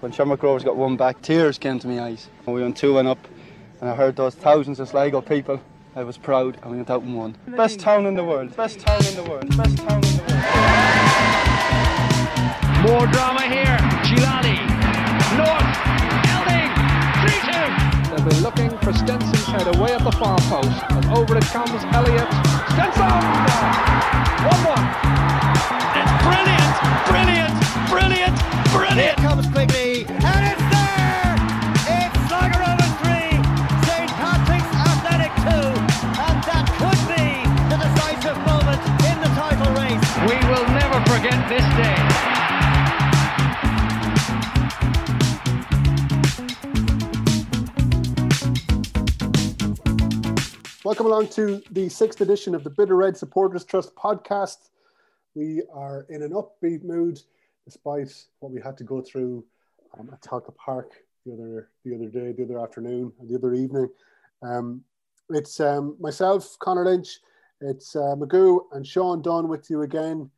When Shamrock Rovers got one back, tears came to my eyes. We went 2 1 up, and I heard those thousands of Sligo people. I was proud, and we went out and won. Best town in the world, best town in the world, best town in the world. More drama here. Chilali. North. Elding. 3 2. They'll be looking for Stenson's head away at the far post. And over it comes Elliott. Stenson! 1 1. It's brilliant, brilliant, brilliant, brilliant. Here comes Quigley. This day. Welcome along to the sixth edition of the Bit O'Red Supporters Trust podcast. We are in an upbeat mood despite what we had to go through um, at Tolka Park the other the other day, the other afternoon, the other evening. Um, it's um, myself, Conor Lynch, it's uh, Magoo and Shaun Dunn with you again.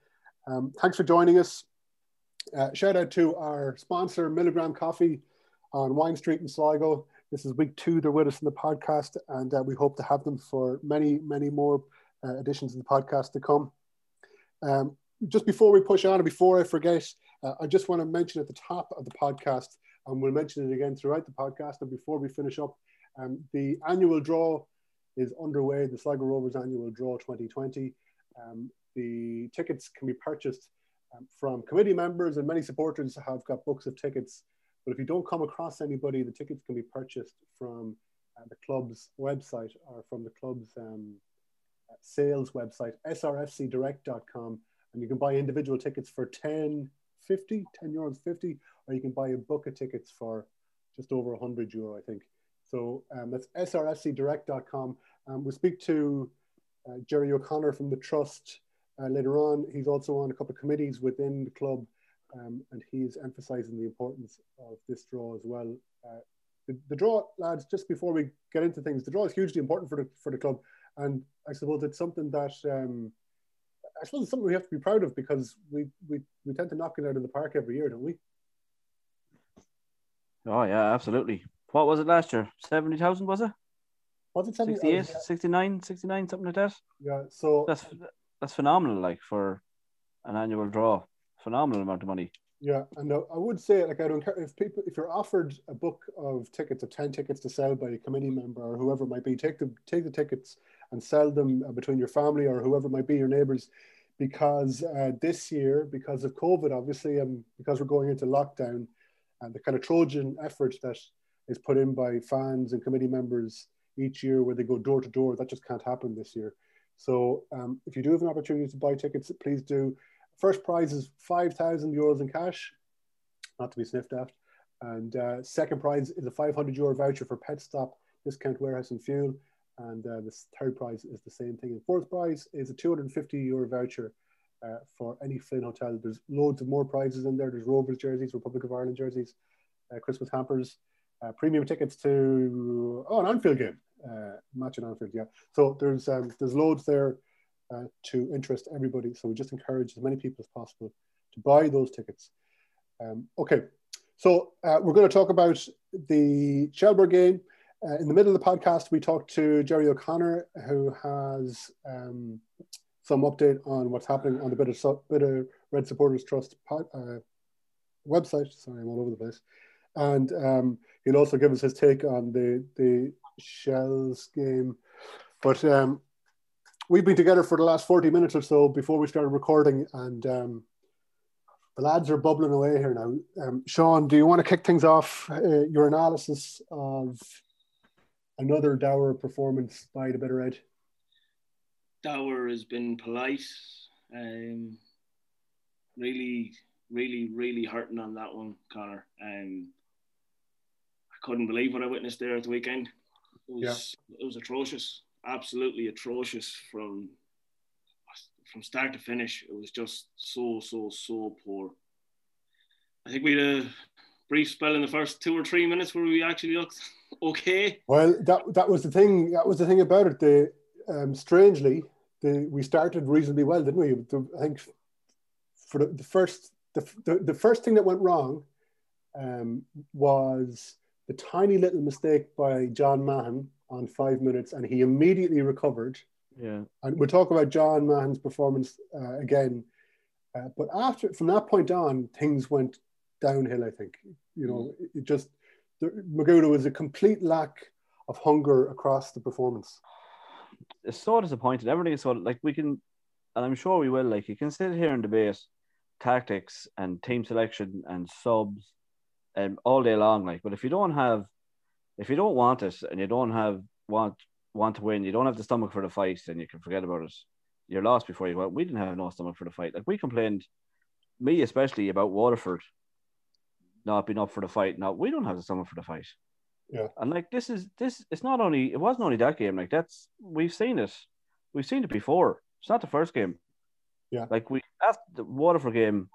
Um, thanks for joining us. Uh, shout out to our sponsor, Milligram Coffee on Wine Street in Sligo. This is week two. They're with us in the podcast, and uh, we hope to have them for many, many more uh, editions of the podcast to come. Um, just before we push on, and before I forget, uh, I just want to mention at the top of the podcast, and we'll mention it again throughout the podcast. And before we finish up, um, the annual draw is underway. The Sligo Rovers Annual Draw 2020. Um, the tickets can be purchased um, from committee members, and many supporters have got books of tickets but if you don't come across anybody, the tickets can be purchased from uh, the club's website or from the club's um, sales website, srfcdirect.com. And you can buy individual tickets for 10, 50, 10 euros 50, or you can buy a book of tickets for just over 100 euro, I think. So um, that's srfcdirect.com. Um, we'll speak to uh, Gerry O'Connor from the Trust uh, later on. He's also on a couple of committees within the club um, and he's emphasising the importance of this draw as well. Uh, the, the, draw, lads, just before we get into things, the draw is hugely important for the for the club, and I suppose it's something that um, I suppose it's something we have to be proud of because we we, we tend to knock it out of the park every year, don't we? Oh yeah, absolutely. What was it last year? Seventy thousand was it? Was it 70, 68, 69, 69, something like that? Yeah, so that's that's phenomenal, like for an annual draw phenomenal amount of money. Yeah, and I would say, like, I don't care if people, if you're offered a book of tickets of ten tickets to sell by a committee member or whoever might be, take the take the tickets and sell them uh, between your family or whoever might be your neighbors, because uh, this year, because of COVID, obviously, and because we're going into lockdown, and the kind of Trojan effort that is put in by fans and committee members each year, where they go door to door, that just can't happen this year. So, um, if you do have an opportunity to buy tickets, please do. First prize is 5,000 euros in cash, not to be sniffed at. And uh, second prize is a 500 euro voucher for Pet Stop, discount warehouse and fuel. And uh, the third prize is the same thing. And fourth prize is a 250 euro voucher uh, for any Flynn hotel. There's loads of more prizes in there. There's Rovers jerseys, Republic of Ireland jerseys, uh, Christmas hampers, uh, premium tickets to oh an Anfield game, uh, match in Anfield. Yeah, so there's um, there's loads there uh, to interest everybody. So we just encourage as many people as possible to buy those tickets. Um, okay, so uh, we're going to talk about the Shelbourne game. Uh, in the middle of the podcast, we talked to Gerry O'Connor, who has um, some update on what's happening on the Bitter, Bit O'Red Supporters Trust pod, uh, website. Sorry, I'm all over the place. And um, he'll also give us his take on the, the Shells game. But um, we've been together for the last 40 minutes or so before we started recording, and um, the lads are bubbling away here now. Um, Shaun, do you want to kick things off? Uh, your analysis of another dour performance by the Bit O'Red? Dour has been polite. Um, really, really, really hurting on that one, Conor. Um, I couldn't believe what I witnessed there at the weekend. It was, yeah. it was atrocious absolutely atrocious from from start to finish. It was just so so so poor. I think we had a brief spell in the first two or three minutes where we actually looked okay. Well, that that was the thing. That was the thing about it. The um, strangely, the we started reasonably well, didn't we? The, I think for the, the first the, the, the, first thing that went wrong um, was the tiny little mistake by John Mahon on five minutes, and he immediately recovered. Yeah. And we'll talk about John Mahon's performance uh, again. Uh, but after, from that point on, things went downhill. I think you know it, it just the, Magooda was a complete lack of hunger across the performance. It's so disappointing. Everything is so like we can, and I'm sure we will. Like you can sit here and debate tactics and team selection and subs, and all day long. Like, but if you don't have, if you don't want it and you don't have want want to win, you don't have the stomach for the fight, then you can forget about it. You're lost before you go. We didn't have no stomach for the fight. Like we complained, me especially about Waterford not being up for the fight. Now we don't have the stomach for the fight. Yeah. And like this is this it's not only it wasn't only that game, like that's we've seen it. We've seen it before. It's not the first game. Yeah. Like we after the Waterford game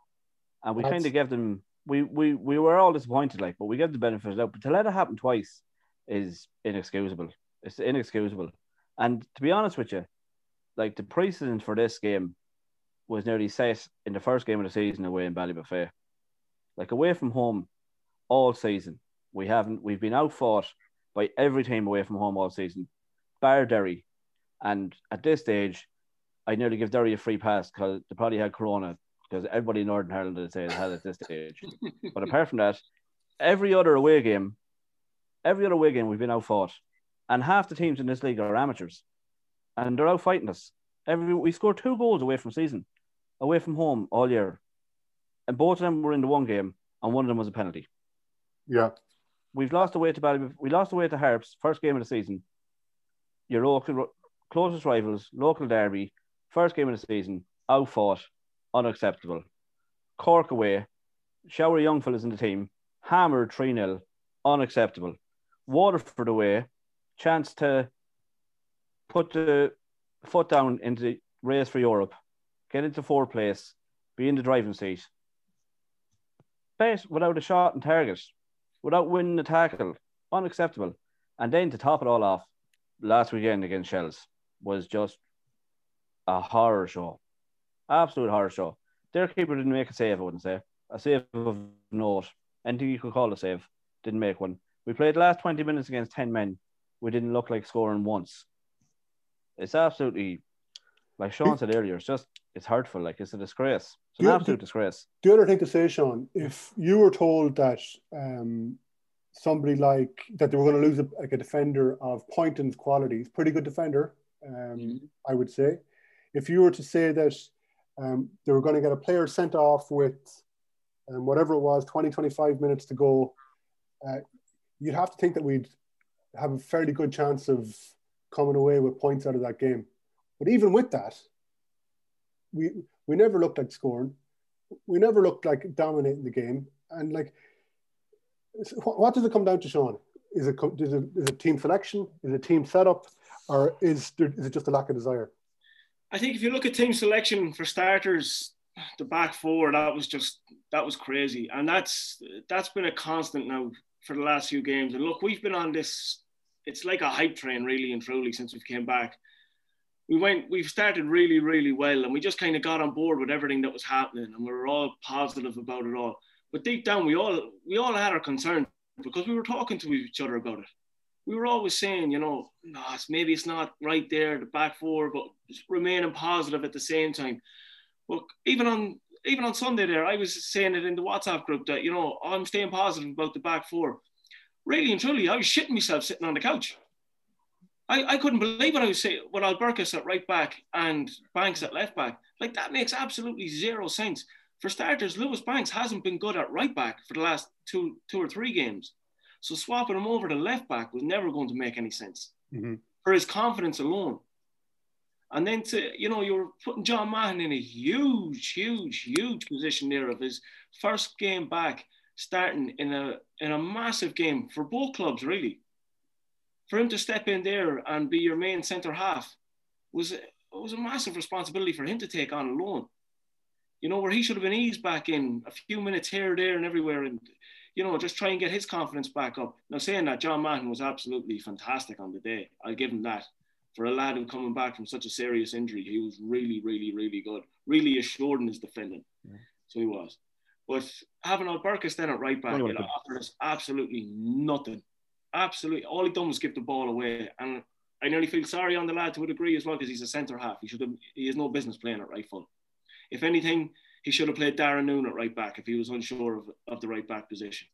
and we kind of gave them we, we we were all disappointed, like, but we get the benefit of the doubt. But to let it happen twice is inexcusable. It's inexcusable. And to be honest with you, like the precedent for this game was nearly set in the first game of the season away in Ballybofey. Like away from home all season. We haven't we've been outfought by every team away from home all season, bar Derry. And at this stage, I nearly give Derry a free pass because they probably had Corona because everybody in Northern Ireland would say it had at this stage. but apart from that, every other away game, every other away game we've been out fought, And half the teams in this league are amateurs. And they're out fighting us. Every we scored two goals away from season, away from home all year. And both of them were in the one game, and one of them was a penalty. Yeah, We've lost away to Bally, we lost away to Harps, first game of the season. Your local closest rivals, local derby, first game of the season, outfought, unacceptable. Cork away, shower young fellas in the team, hammered 3 0, unacceptable. Waterford away, chance to put the foot down into the race for Europe, get into fourth place, be in the driving seat. Bet without a shot and target, without winning a tackle, unacceptable. And then to top it all off, last weekend against Shells was just a horror show. Absolute horror show. Their keeper didn't make a save, I wouldn't say. A save of note. Anything you could call a save. Didn't make one. We played the last 20 minutes against 10 men. We didn't look like scoring once. It's absolutely, like Shaun said earlier, it's just, it's hurtful. Like, it's a disgrace. It's an absolute disgrace. The other thing to say, Shaun, if you were told that um, somebody like that they were going to lose a, like a defender of Poynton's qualities, pretty good defender, um, I would say. If you were to say that um, they were going to get a player sent off with um, whatever it was, 20, 25 minutes to go, uh, you'd have to think that we'd have a fairly good chance of coming away with points out of that game. But even with that, we we never looked like scoring. We never looked like dominating the game. And like, what does it come down to, Shaun? Is it is it, is it team selection? Is it team setup? Or is there, is it just a lack of desire? I think if you look at team selection for starters, the back four that was just that was crazy, and that's that's been a constant now for the last few games. And look, we've been on this. It's like a hype train, really and truly, since we came back. We went, we've started really, really well, and we just kind of got on board with everything that was happening, and we were all positive about it all. But deep down, we all we all had our concerns because we were talking to each other about it we were always saying, you know, no, it's, maybe it's not right there, the back four, but remaining positive at the same time. But even on even on Sunday there, I was saying it in the WhatsApp group that, you know, I'm staying positive about the back four. Really and truly, I was shitting myself sitting on the couch. I, I couldn't believe what I was saying with Albercus at right back and Banks at left back. Like that makes absolutely zero sense. For starters, Lewis Banks hasn't been good at right back for the last two two or three games. So swapping him over to left back was never going to make any sense Mhm. for his confidence alone. And then to, you know, you're putting John Mahon in a huge, huge, huge position there of his first game back, starting in a in a massive game for both clubs, really. For him to step in there and be your main centre half was was a massive responsibility for him to take on alone. You know, where he should have been eased back in a few minutes here, there, and everywhere, and you know, just try and get his confidence back up. Now, saying that, John Mahon was absolutely fantastic on the day. I'll give him that. For a lad who coming back from such a serious injury, he was really, really, really good. Really assured in his defending. So he was. But having Albercus then at right back, it offered us absolutely nothing. Absolutely, all he done was give the ball away, and I nearly feel sorry on the lad to a degree as well because he's a centre half. He should have. He has no business playing at right full. If anything, he should have played Darren Noon at right back if he was unsure of, of the right back position.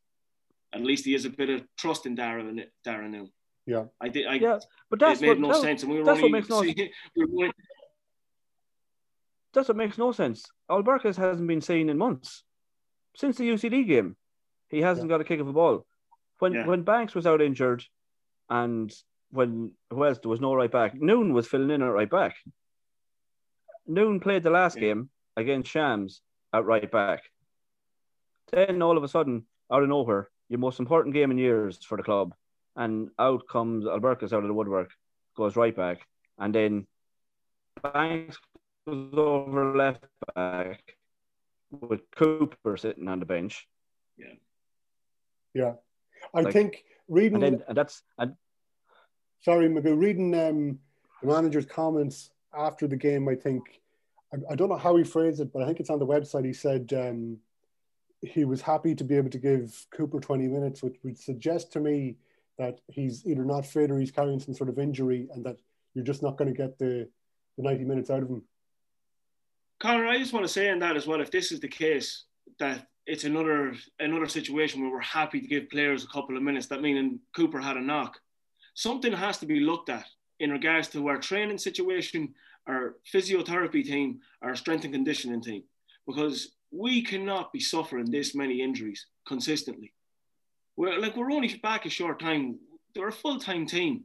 At least he has a bit of trust in Darren Darren Noon. Yeah. I did. I, Yeah, but that's it made what, no that- sense, and we were that's what makes no- see- we were that's what makes no sense. Albercas hasn't been seen in months since the UCD game. He hasn't got a kick of a ball. When Yeah. when Banks was out injured, and when who else there was no right back, Noon was filling in at right back. Noon played the last Yeah. game against Shams at right back. Then all of a sudden, out of nowhere, your most important game in years for the club, and out comes Albercas out of the woodwork, goes right back, and then Banks goes over left back with Cooper sitting on the bench, Yeah. Yeah, I Like- think reading and then and that's and sorry, Magoo, reading um, the manager's comments after the game, I think, I, don't know how he phrased it, but I think it's on the website. He said um, he was happy to be able to give Cooper 20 minutes, which would suggest to me that he's either not fit or he's carrying some sort of injury and that you're just not going to get the, the 90 minutes out of him. Conor, I just want to say in that as well, if this is the case, that it's another another situation where we're happy to give players a couple of minutes, that meaning Cooper had a knock. Something has to be looked at in regards to our training situation, our physiotherapy team, our strength and conditioning team, because we cannot be suffering this many injuries consistently. We're like we're only back a short time. They're a full time team.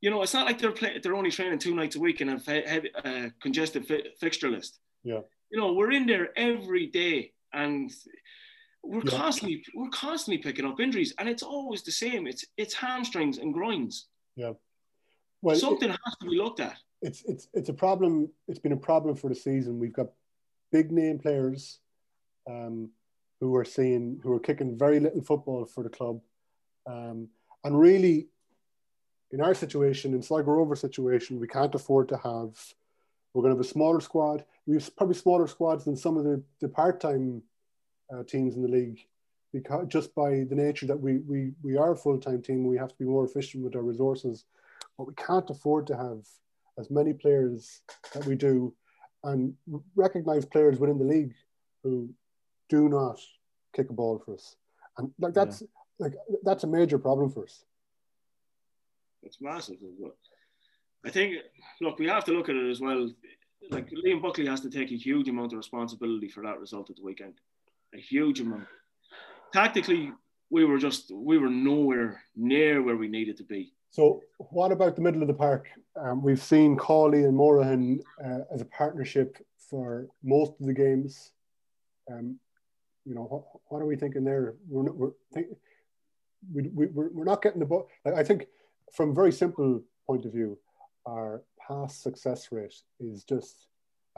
You know, it's not like they're play, they're only training two nights a week and have a heavy, uh, congested fi- fixture list Yeah. you know we're in there every day and we're Yeah. constantly we're constantly picking up injuries and it's always the same it's it's hamstrings and groins Well, something has to be looked at it's it's it's a problem. It's been a problem for the season. We've got big name players um, who are seeing who are kicking very little football for the club, um, and really, in our situation, in Sligo Rover situation, we can't afford to have. We're going to have a smaller squad. We've probably smaller squads than some of the, the part time uh, teams in the league, because just by the nature that we we we are a full time team, we have to be more efficient with our resources. But we can't afford to have as many players that we do and recognize players within the league who do not kick a ball for us. And like that's like that's a major problem for us. it's massive as well i think look we have to look at it as well. Like liam buckley has to take a huge amount of responsibility for that result at the weekend. A huge amount. Tactically we were just we were nowhere near where we needed to be So what about the middle of the park? Um, we've seen Cawley and Morahan uh, as a partnership for most of the games. Um, you know, what, what are we thinking there? We're not, we're, think, we, we, we're, we're not getting the ball. Like, I think from a very simple point of view, our pass success rate is just,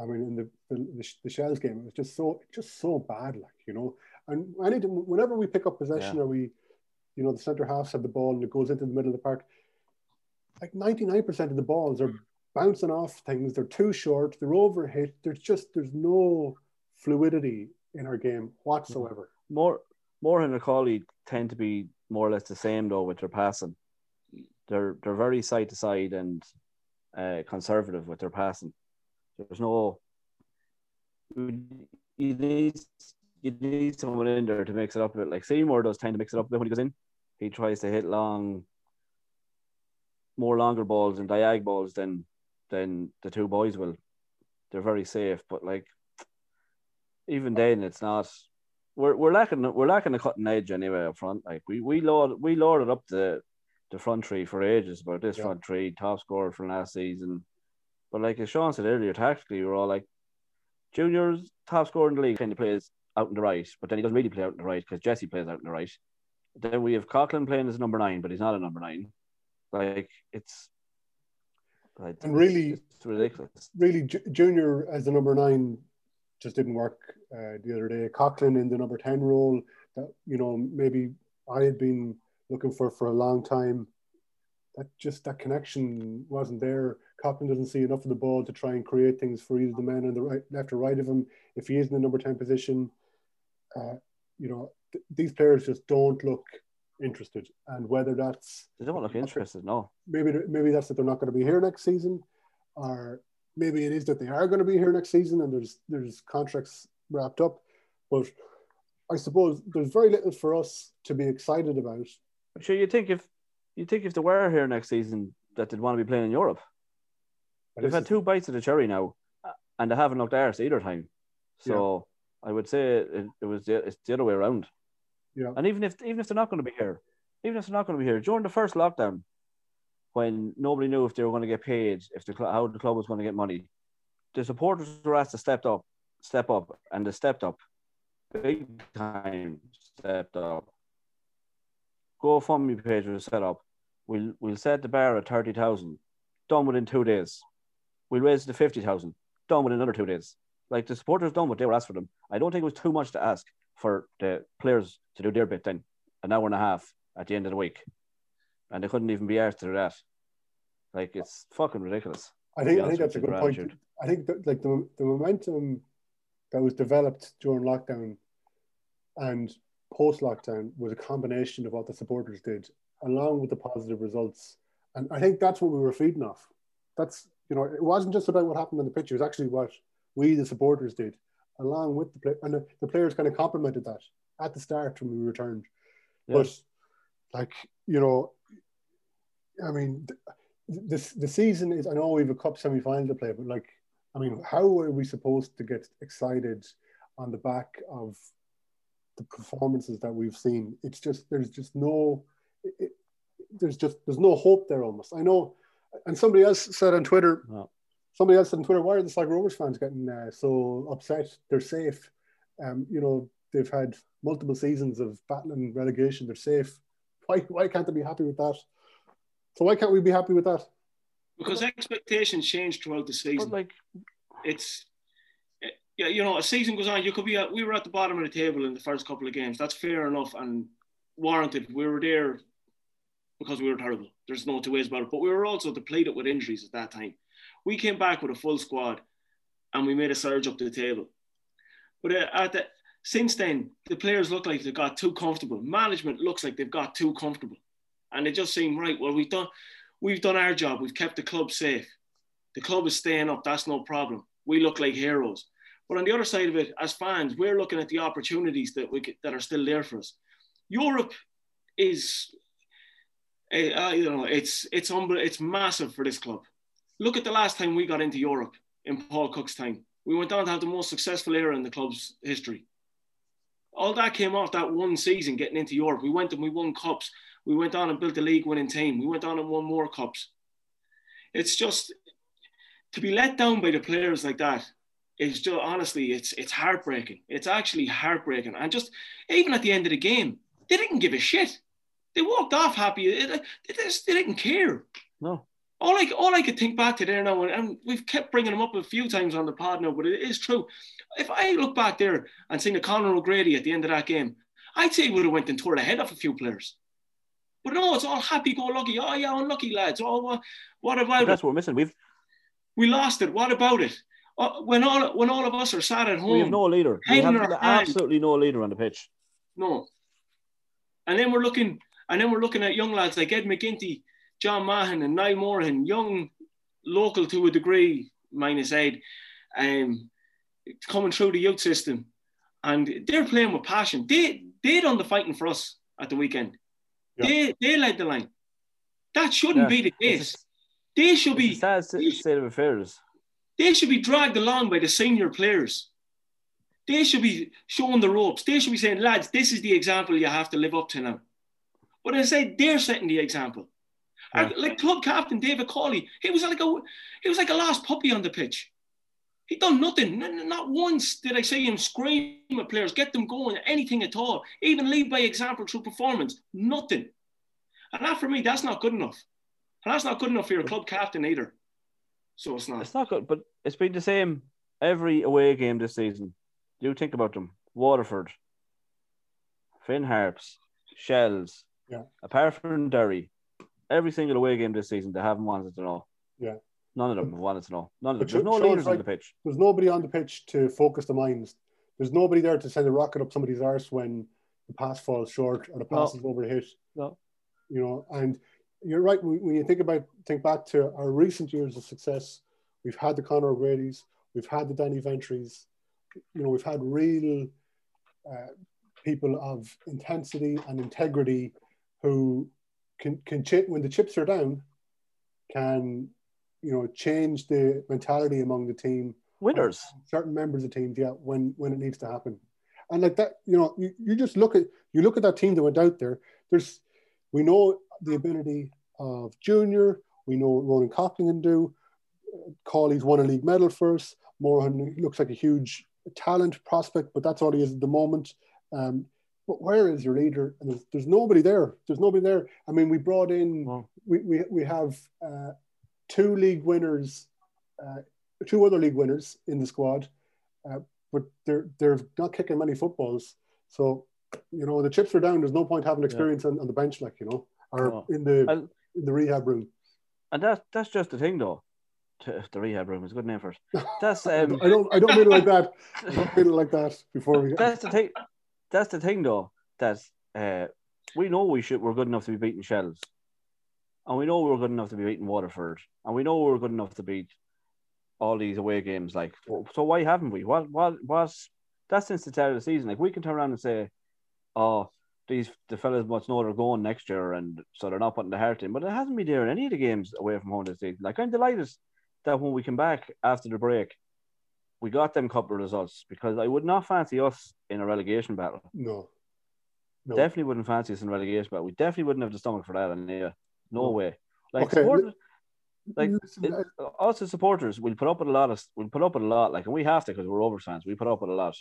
I mean, in the, the, the Shells game, it was just so, just so bad, like, you know, and anytime, whenever we pick up possession Yeah. or we, you know, the centre halves have the ball and it goes into the middle of the park, like 99% of the balls are bouncing off things. They're too short. They're overhit. There's just, there's no fluidity in our game whatsoever. more more and Macaulay tend to be more or less the same though with their passing. They're they're very side to side and uh, conservative with their passing. There's no you need you need someone in there to mix it up a bit. Like Seymour does tend to mix it up a bit when he goes in. He tries to hit long, more longer balls and diag balls than than the two boys will. They're very safe, but like even then, it's not. We're we're lacking we're lacking a cutting edge anyway up front. Like we we load we loaded up the the front three for ages about this Yeah. front three top scorer from last season, but like as Shaun said earlier, tactically we're all like Junior's top scorer in the league kind of plays out in the right, but then he doesn't really play out in the right because Jesse plays out in the right. Then we have Coughlan playing as number nine, but he's not a number nine. Like it's like, And really- it's ridiculous. Really, Ju- Junior as the number nine just didn't work uh, the other day. Coughlan in the number 10 role that, you know, maybe I had been looking for for a long time. That just, that connection wasn't there. Coughlan doesn't see enough of the ball to try and create things for either the man on the right, left or right of him. If he is in the number 10 position, uh, you know, th- these players just don't look interested. And whether that's They don't look interested, no. maybe maybe that's that they're not going to be here next season, or maybe it is that they are going to be here next season and there's there's contracts wrapped up. But I suppose there's very little for us to be excited about. Sure you think if you think if they were here next season that they'd want to be playing in Europe. And They've had two bites of the cherry now, and they haven't looked arse either time. So I would say it, it was the, it's the other way around. Yeah. And even if even if they're not going to be here, even if they're not going to be here during the first lockdown, when nobody knew if they were going to get paid, if the how the club was going to get money, the supporters were asked to step up, step up, and they stepped up, big time stepped up. GoFundMe page was set up. We'll we'll set the bar at thirty thousand, done within two days. We'll raise it to fifty thousand, done within another two days. Like the supporters done what they were asked for them. I don't think it was too much to ask for the players to do their bit then an hour and a half at the end of the week, and they couldn't even be asked to do that. Like it's fucking ridiculous. I think I think that's a good point. gratitude. I think that like the the momentum that was developed during lockdown and post lockdown was a combination of what the supporters did, along with the positive results. And I think that's what we were feeding off. That's you know, it wasn't just about what happened on the pitch. It was actually what we, the supporters, did, along with the play, and the, players kind of complemented that at the start when we returned. Yeah. But like you know, I mean, th- this the season is. I know we have a cup semi final to play, but like, I mean, how are we supposed to get excited on the back of the performances that we've seen? It's just there's just no, it- there's just there's no hope there almost. I know, and somebody else said on Twitter, No. Somebody else on Twitter, why are the Sligo Rovers fans getting uh, so upset? They're safe. Um, you know, they've had multiple seasons of battling relegation. They're safe. Why why can't they be happy with that? So why can't we be happy with that? Because expectations change throughout the But season. like it's yeah, you know, a season goes on. You could be at, we were at the bottom of the table in the first couple of games. That's fair enough and warranted. We were there because we were terrible. There's no two ways about it. But we were also depleted with injuries at that time. We came back with a full squad, and we made a surge up to the table. But uh, at the since then, the players look like they've got too comfortable. Management looks like they've got too comfortable, and it just seemed right. Well, we've done we've done our job. We've kept the club safe. The club is staying up. That's no problem. We look like heroes. But on the other side of it, as fans, we're looking at the opportunities that we could, that are still there for us. Europe is, uh, uh, you know, it's it's unbe- it's massive for this club. Look at the last time we got into Europe in Paul Cook's time. We went on to have the most successful era in the club's history. All that came off that one season getting into Europe. We went and we won cups. We went on and built a league winning team. We went on and won more cups. It's just to be let down by the players like that is just honestly, it's it's heartbreaking. It's actually heartbreaking. And just even at the end of the game, they didn't give a shit. They walked off happy. They, just, they didn't care. no. All I all I could think back to there now, and, we've kept bringing them up a few times on the pod now, but it is true. If I look back there and seen the Conor O'Grady at the end of that game, I'd say he would have went and tore the head off a few players. But no, it's all happy-go-lucky. Oh yeah, unlucky lads. Oh, what, what about it? That's what we're missing. We've We lost it. What about it? Uh, when all when all of us are sat at home, we have no leader. We have absolutely no leader on the pitch. No. And then we're looking, and then we're looking at young lads like Ed McGinty, John Mahon, and Niall Morahan, young, local to a degree, minus Ed, um, coming through the youth system, and they're playing with passion. They they done the fighting for us at the weekend. Yeah. They they led the line. That shouldn't Yeah. be the It's case. They should be sad st- state of affairs. they should be dragged along by the senior players. They should be showing the ropes. They should be saying, lads, this is the example you have to live up to now. But I say they're setting the example. Yeah. Our- Like club captain David Cawley, he was like a he was like a lost puppy on the pitch. He done nothing. N- n- Not once did I see him scream at players, get them going, anything at all. Even lead by example through performance. Nothing. And that for me, that's not good enough. And that's not good enough for your club captain either. So it's not. It's not good, but it's been the same every away game this season. You think about them: Waterford, Finn Harps, Shells. Yeah. Apart from Derry, every single away game this season, they haven't wanted to know. Yeah. None of them have wanted to know. None of them. There's no Sean's leaders on the pitch. There's nobody on the pitch to focus the minds. there's nobody there to send a rocket up somebody's arse when the pass falls short or the pass No. is overhit. No. You know, and you're right when when you think about think back to our recent years of success. We've had the Conor O'Grady's, we've had the Danny Ventre's, you know, we've had real uh, people of intensity and integrity who can can ch- when the chips are down, can you know change the mentality among the team Winners. certain members of teams, yeah, when when it needs to happen. And like that, you know, you, you just look at you look at that team that went out there. There's we know the ability of Junior, we know what Ronan Coughlan can do. Cawley's won a league medal for us. Morahan looks like a huge talent prospect, but that's all he is at the moment. Um, but where is your leader? And there's, there's nobody there. There's nobody there. I mean, we brought in, Well- we, we, we have uh, two league winners, uh, two other league winners in the squad, uh, but they're they're not kicking many footballs. So, you know, the chips are down. There's no point having experience on, on the bench, like you know, or in the in the rehab room. And that that's just the thing though. The rehab room is a good name for it. That's I um don't- I don't I don't mean it like that. I don't mean it like that. Before we that's the thing. That's the thing, though. That uh, we know we should. We're good enough to be beating Shells, and we know we're good enough to be beating Waterford, and we know we're good enough to beat all these away games. Like, so why haven't we? What? What? Was that's since the start of the season? Like, we can turn around and say, "Oh, these the fellas must know they're going next year, and so they're not putting the heart in." But it hasn't been there in any of the games away from home this season. Like, I'm delighted that when we come back after the break, we got them couple of results because I would not fancy us in a relegation battle. no. No. Definitely wouldn't fancy us in a relegation battle. We definitely wouldn't have the stomach for that. And no No. way. Like Okay, supporters, like Listen, it, us as supporters, we'll put up with a lot of we'll put up with a lot. Like, and we have to because we're over fans. We put up with a lot.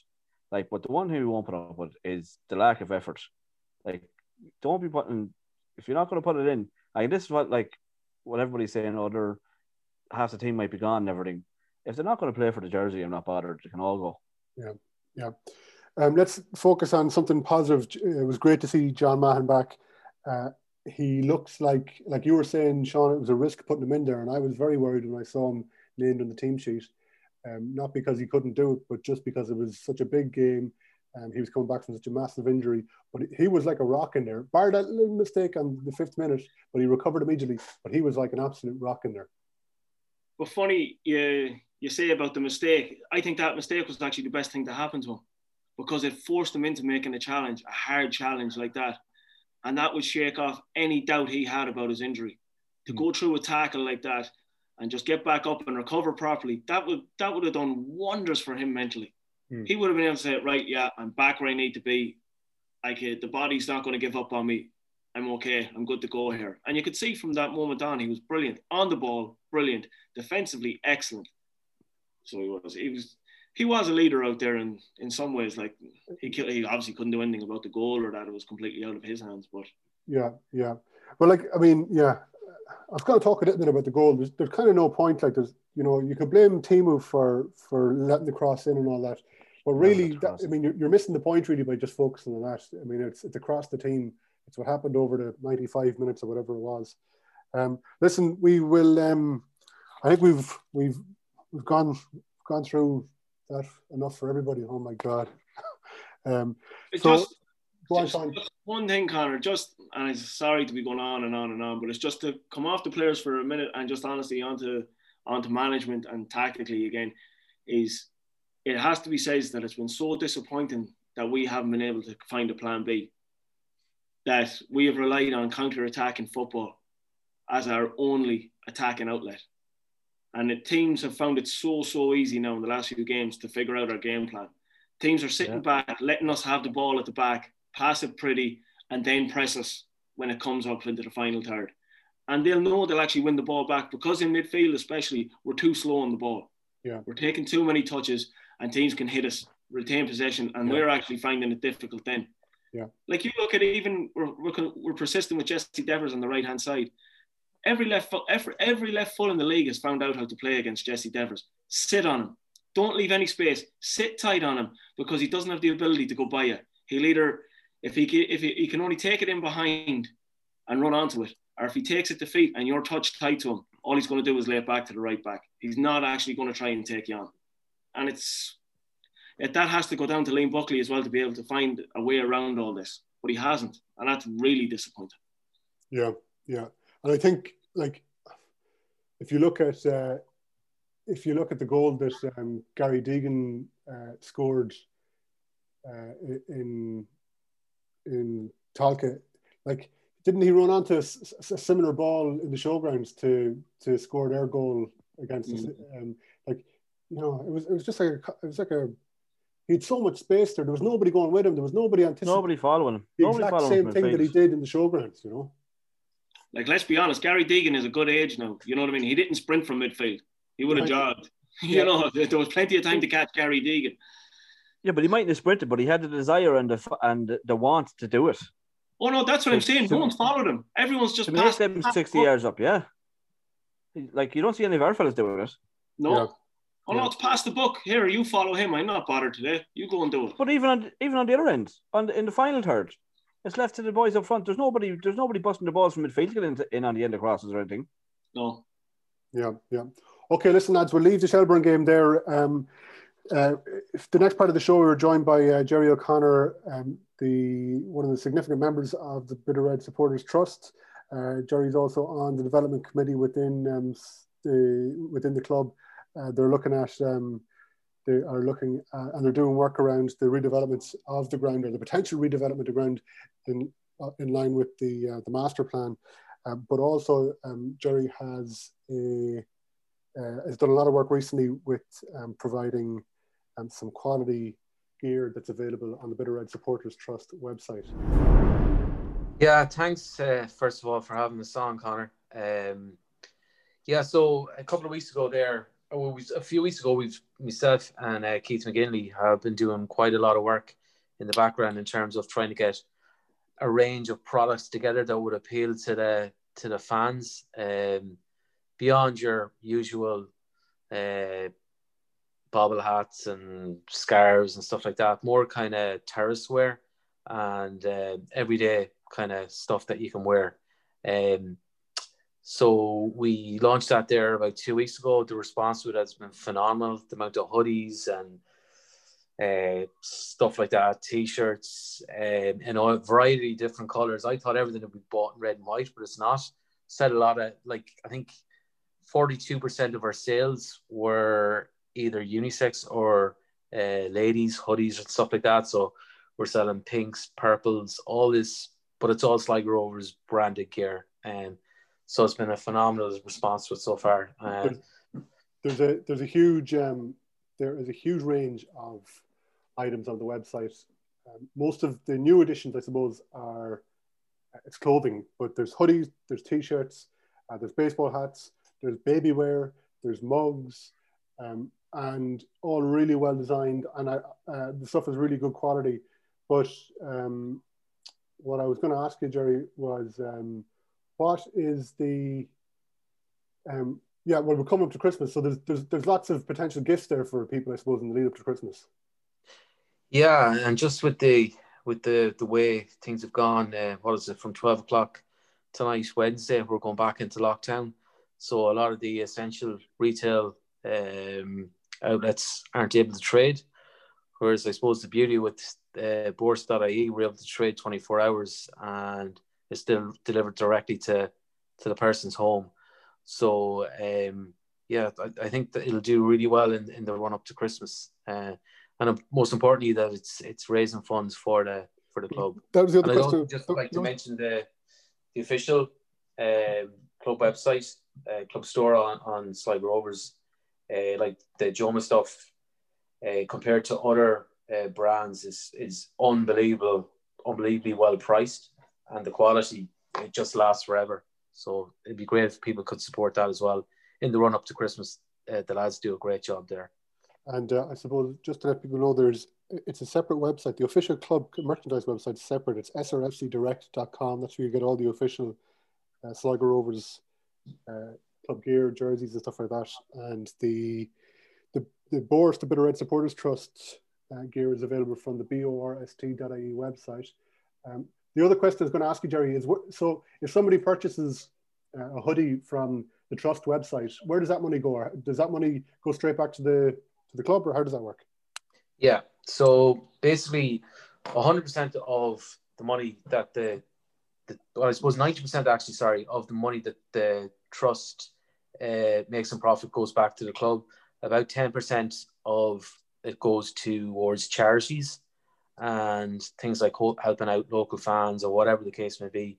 Like, but the one who we won't put up with is the lack of effort. Like, don't be putting if you're not going to put it in. Like, this is what like what everybody's saying. Oh, Other half the team might be gone and everything. If they're not going to play for the jersey, I'm not bothered. They can all go. Yeah. Um, let's focus on something positive. It was great to see John Mahon back. Uh, he looks like, like you were saying, Shaun, it was a risk putting him in there. And I was very worried when I saw him named on the team sheet. Um, not because he couldn't do it, but just because it was such a big game. Um, he was coming back from such a massive injury. But he was like a rock in there, bar that little mistake on the fifth minute, but he recovered immediately. But he was like an absolute rock in there. But funny, you you say about the mistake. I think that mistake was actually the best thing to happen to him because it forced him into making a challenge, a hard challenge like that, and that would shake off any doubt he had about his injury. To go through a tackle like that and just get back up and recover properly, that would that would have done wonders for him mentally. Hmm. He would have been able to say, right, yeah, I'm back where I need to be. Like uh, the body's not going to give up on me. I'm okay. I'm good to go here. And you could see from that moment on, he was brilliant on the ball, brilliant defensively, excellent. So he was. He was. He was a leader out there, in in some ways. Like he, he obviously couldn't do anything about the goal or that it was completely out of his hands. But Yeah, yeah. Well, like I mean, yeah. I was going to talk a little bit about the goal. There's, there's kind of no point. Like there's, you know, you could blame Timu for for letting the cross in and all that, but really, that. I mean, you're, you're missing the point really by just focusing on that. I mean, it's it's across the team. It's what happened over the 95 minutes or whatever it was. Um, listen, we will. Um, I think we've we've we've gone gone through that enough for everybody. Oh my god. um, So, just, on, just Shaun. one thing, Conor. Just and I'm sorry to be going on and on and on, but it's just to come off the players for a minute and just honestly onto onto management and tactically again is it has to be said that it's been so disappointing that we haven't been able to find a plan B. That we have relied on counter attacking football as our only attacking outlet. And the teams have found it so, so easy now in the last few games to figure out our game plan. Teams are sitting back, letting us have the ball at the back, pass it pretty, and then press us when it comes up into the final third. And they'll know they'll actually win the ball back because in midfield, especially, we're too slow on the ball. Yeah. We're taking too many touches, and teams can hit us, retain possession, and Yeah. we're actually finding it difficult then. Yeah. Like you look at even we're, we're, we're persistent with Jesse Devers on the right hand side. Every left foot, every, every left foot in the league has found out how to play against Jesse Devers. Sit on him. Don't leave any space. Sit tight on him because he doesn't have the ability to go by you. He'll either if he if he, he can only take it in behind and run onto it, or if he takes it to feet and you're touched tight to him, all he's going to do is lay it back to the right back. He's not actually going to try and take you on, and it's it, that has to go down to Liam Buckley as well to be able to find a way around all this, but he hasn't, and that's really disappointing. Yeah, yeah, and I think like if you look at uh, if you look at the goal that um, Gary Deegan uh, scored uh, in in Tolka, like didn't he run onto a, a, similar ball in the showgrounds to to score their goal against mm. us? Um, like you know, it was it was just like a, it was like a he had so much space there. There was nobody going with him. There was nobody anticipating. Nobody following him. The nobody exact same thing that he did in the showgrounds. You know. Like let's be honest, Gary Deegan is a good age now. You know what I mean? He didn't sprint from midfield. He would have jogged. You know, there was plenty of time to catch Gary Deegan. Yeah, but he mightn't have sprinted, but he had the desire and the and the want to do it. Oh no, that's what I'm saying. No one's followed him. Everyone's just to passed, them sixty yards up. Yeah, like you don't see any of our fellas doing it. No. Yeah. Oh no, it's past the book. Here, you follow him. I'm not bothered today. You go and do it. But even on even on the other end, on the, in the final third, it's left to the boys up front. There's nobody. There's nobody busting the balls from midfield to get in, in on the end of crosses or anything. No. Yeah, yeah. Okay, listen, lads. We'll leave the Shelbourne game there. Um, uh, the next part of the show, we were joined by uh, Gerry O'Connor, um, the one of the significant members of the Bit O'Red Supporters Trust. Uh, Gerry's also on the development committee within um, the within the club. Uh, they're looking at um, they are looking uh, and they're doing work around the redevelopments of the ground or the potential redevelopment of ground in uh, in line with the the master plan. but also, um, Gerry has a has done a lot of work recently with um, providing and some quality gear that's available on the Bit O'Red Supporters Trust website. Yeah, thanks uh, first of all for having us on, Conor. Um, yeah, so a couple of weeks ago, there, or a few weeks ago, we've myself and uh, Keith McGinley have been doing quite a lot of work in the background in terms of trying to get a range of products together that would appeal to the to the fans um, beyond your usual uh, bobble hats and scarves and stuff like that. More kind of terrace wear and uh, everyday kind of stuff that you can wear. Um, so we launched that there about two weeks ago. The response to it has been phenomenal. The amount of hoodies and uh, stuff like that, t-shirts, um, in a variety of different colors. I thought everything would be bought in red and white, but it's not. Said a lot of like I think 42% of our sales were either unisex or uh, ladies hoodies and stuff like that. So we're selling pinks, purples, all this, but it's all Sligo Rovers branded gear. And um, so it's been a phenomenal response to it so far. Uh, there's a there's a huge um, there is a huge range of items on the website. Um, most of the new additions, I suppose, are it's clothing, but there's hoodies, there's t-shirts, uh, there's baseball hats, there's baby wear, there's mugs, um, and all really well designed. And I, uh, the stuff is really good quality. But um, what I was going to ask you, Gerry, was um, what is the um, yeah, well, we're coming up to Christmas, so there's, there's there's lots of potential gifts there for people, I suppose, in the lead up to Christmas. Yeah, and just with the with the the way things have gone, uh, what is it from twelve o'clock tonight, Wednesday, we're going back into lockdown. So a lot of the essential retail um, outlets aren't able to trade. Whereas I suppose the beauty with uh, borst.ie, we're able to trade 24 hours and it's still delivered directly to, to the person's home. So, um, yeah, I, I, think that it'll do really well in, in the run up to Christmas. Uh, and most importantly, that it's it's raising funds for the for the club. That was the other and question. I'd just like to mention the the official um, club website, uh, club store on on Sligo Rovers uh, like the Joma stuff uh, compared to other uh, brands is is unbelievable, unbelievably well priced, and the quality it just lasts forever. So it'd be great if people could support that as well in the run up to Christmas. Uh, the lads do a great job there. And uh, I suppose just to let people know, there's it's a separate website. The official club merchandise website is separate. It's srfcdirect.com. That's where you get all the official uh, Sligo Rovers uh, club gear, jerseys, and stuff like that. And the the the BORST, the Bit O'Red Supporters Trust uh, gear is available from the borst.ie website. Um, the other question I was going to ask you, Gerry, is what, so if somebody purchases uh, a hoodie from the trust website, where does that money go? Does that money go straight back to the to the club, or how does that work? Yeah. So basically, 100% of the money that the, the well, I suppose 90% actually, sorry, of the money that the trust uh, makes in profit goes back to the club. About 10% of it goes towards charities and things like helping out local fans or whatever the case may be.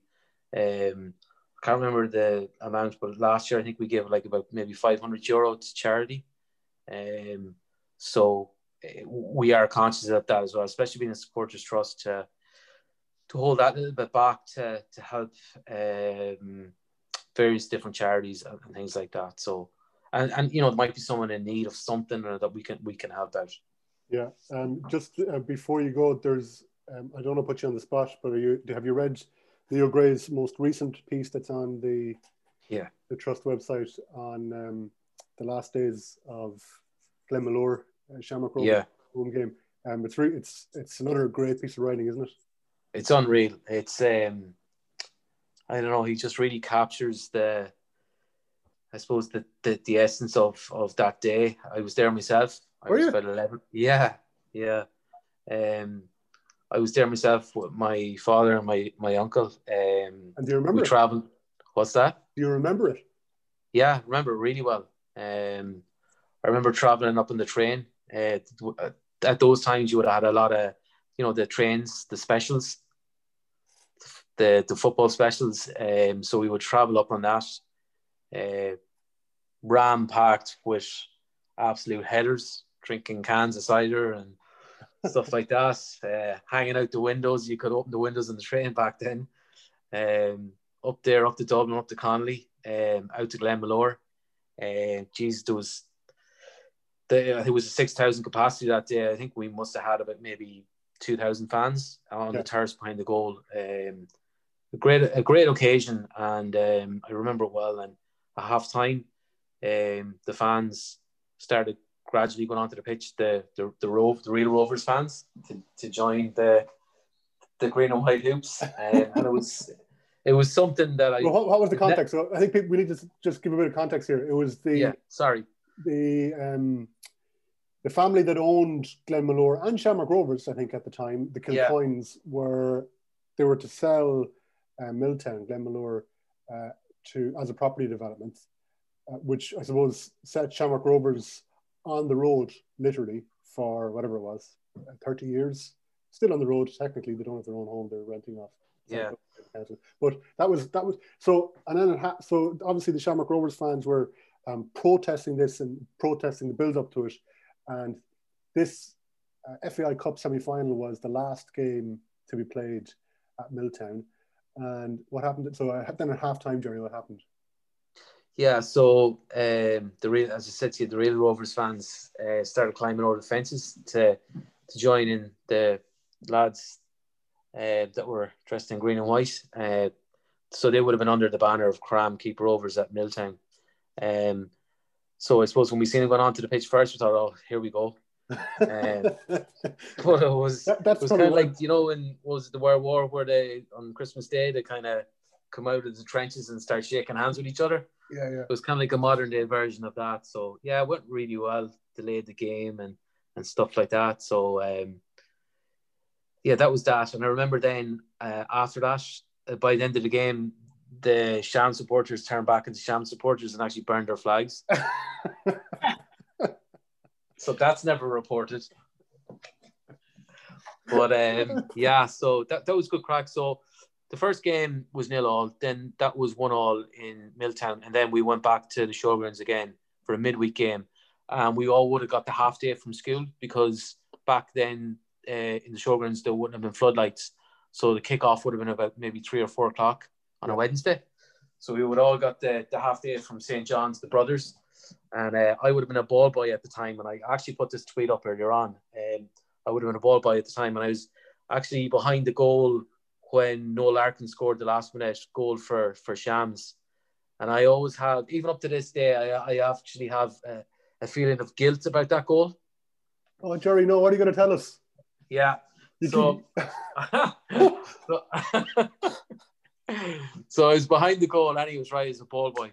Um, I can't remember the amount, but last year I think we gave like about maybe 500 euro to charity. Um, so uh, we are conscious of that as well, especially being a supporters trust to to hold that a little bit back to to help um, various different charities and, things like that. So and and you know there might be someone in need of something that we can we can help out. Yeah, um, just uh, before you go, there's um, I don't want to put you on the spot, but are you have you read Leo Gray's most recent piece that's on the Yeah. the trust website on um, the last days of Glenmalure uh, Shamrock Rovers Yeah. home game? Um, it's re- it's it's another great piece of writing, isn't it? It's unreal. It's um I don't know, he just really captures the I suppose the the, the essence of of that day. I was there myself. I Were was you? about eleven. Yeah, yeah. Um I was there myself with my father and my my uncle. Um And do you remember? we it? traveled what's that? do you remember it? Yeah, I remember it really well. Um, I remember traveling up on the train. Uh, at those times, you would have had a lot of, you know, the trains, the specials, the the football specials. Um, so we would travel up on that, uh, ram packed with absolute headers, drinking cans of cider and stuff like that. Uh, hanging out the windows, you could open the windows in the train back then. Um, up there, up to Dublin, up to Connolly, um, out to Glenmalure. Uh, Jesus, there was the, I think it was a six thousand capacity that day. I think we must have had about maybe two thousand fans on Yeah. the terrace behind the goal. Um, a great, a great occasion, and um, I remember it well. And at half time, um, the fans started gradually going onto the pitch. The the the rove, the real Rovers fans to, to join the the green and white hoops, um, and it was it was something that I Well, what, what was the context? So I think people, we need to just give a bit of context here. It was the yeah sorry the um, the family that owned Glenmalure and Shamrock Rovers, I think at the time, the Yeah. Kilcoynes were they were to sell uh, Milltown, Glenmalure, uh, to as a property development, uh, which I suppose set Shamrock Rovers on the road literally for whatever it was, uh, thirty years. Still on the road. Technically, they don't have their own home; they're renting off. Yeah. But that was that was so, and then it ha- so obviously the Shamrock Rovers fans were um, protesting this and protesting the build up to it, and this uh, FAI Cup semi final was the last game to be played at Milltown. And what happened? So uh, then at halftime, Gerry, what happened? Yeah, so um, the real, as I said to you, the real Rovers fans uh, started climbing over the fences to to join in the lads uh, that were dressed in green and white. Uh, so they would have been under the banner of KRAM Keep Rovers at Milltown. Um, so I suppose when we seen them going onto the pitch first, we thought, oh, here we go. Um, But it was That- that's it was kind of like you know in what was it the World War where they on Christmas Day they kind of come out of the trenches and start shaking hands with each other yeah, yeah. it was kind of like a modern day version of that. So yeah, it went really well. Delayed the game and and stuff like that. So um, yeah, that was that. And I remember then uh, after that, uh, by the end of the game, the Sham supporters turned back into Sham supporters and actually burned their flags. so that's never reported. But um, yeah, so that, that was good crack. So the first game was nil all. Then that was one all in Milltown, and then we went back to the showgrounds again for a midweek game. And we all would have got the half day from school because back then uh, in the showgrounds there wouldn't have been floodlights, so the kickoff would have been about maybe three or four o'clock on a Wednesday. So we would all got the, the half day from St John's, the brothers, and uh, I would have been a ball boy at the time. And I actually put this tweet up earlier on. Um, I would have been a ball boy at the time, and I was actually behind the goal when Noel Larkin scored the last minute goal for for Shams. And I always have, even up to this day, I, I actually have a, a feeling of guilt about that goal. Oh, Gerry, no, what are you going to tell us? Yeah. So, so, so I was behind the goal and he was right as a ball boy.